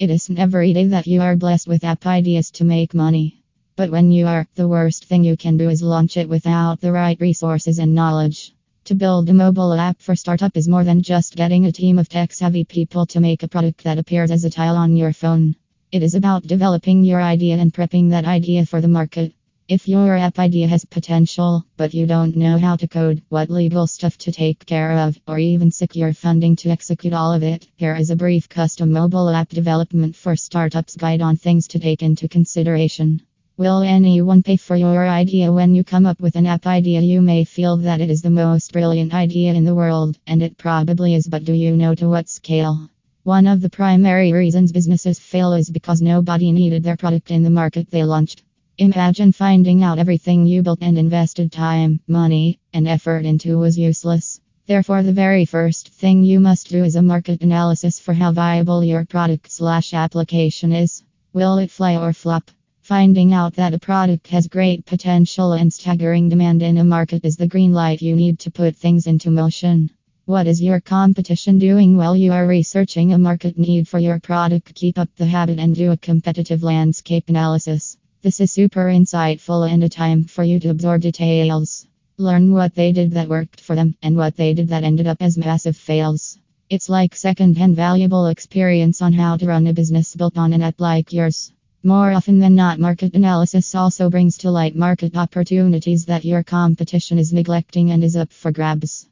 It isn't every day that you are blessed with app ideas to make money. But when you are, the worst thing you can do is launch it without the right resources and knowledge. To build a mobile app for startup is more than just getting a team of tech savvy people to make a product that appears as a tile on your phone. It is about developing your idea and prepping that idea for the market. If your app idea has potential, but you don't know how to code, what legal stuff to take care of, or even secure funding to execute all of it, here is a brief custom mobile app development for startups guide on things to take into consideration. Will anyone pay for your idea when you come up with an app idea? You may feel that it is the most brilliant idea in the world, and it probably is, but do you know to what scale? One of the primary reasons businesses fail is because nobody needed their product in the market they launched. Imagine finding out everything you built and invested time, money, and effort into was useless. Therefore, the very first thing you must do is a market analysis for how viable your product slash application is. Will it fly or flop? Finding out that a product has great potential and staggering demand in a market is the green light you need to put things into motion. What is your competition doing while you are researching a market need for your product? Keep up the habit and do a competitive landscape analysis. This is super insightful and a time for you to absorb details. Learn what they did that worked for them and what they did that ended up as massive fails. It's like second-hand valuable experience on how to run a business built on an app like yours. More often than not, market analysis also brings to light market opportunities that your competition is neglecting and is up for grabs.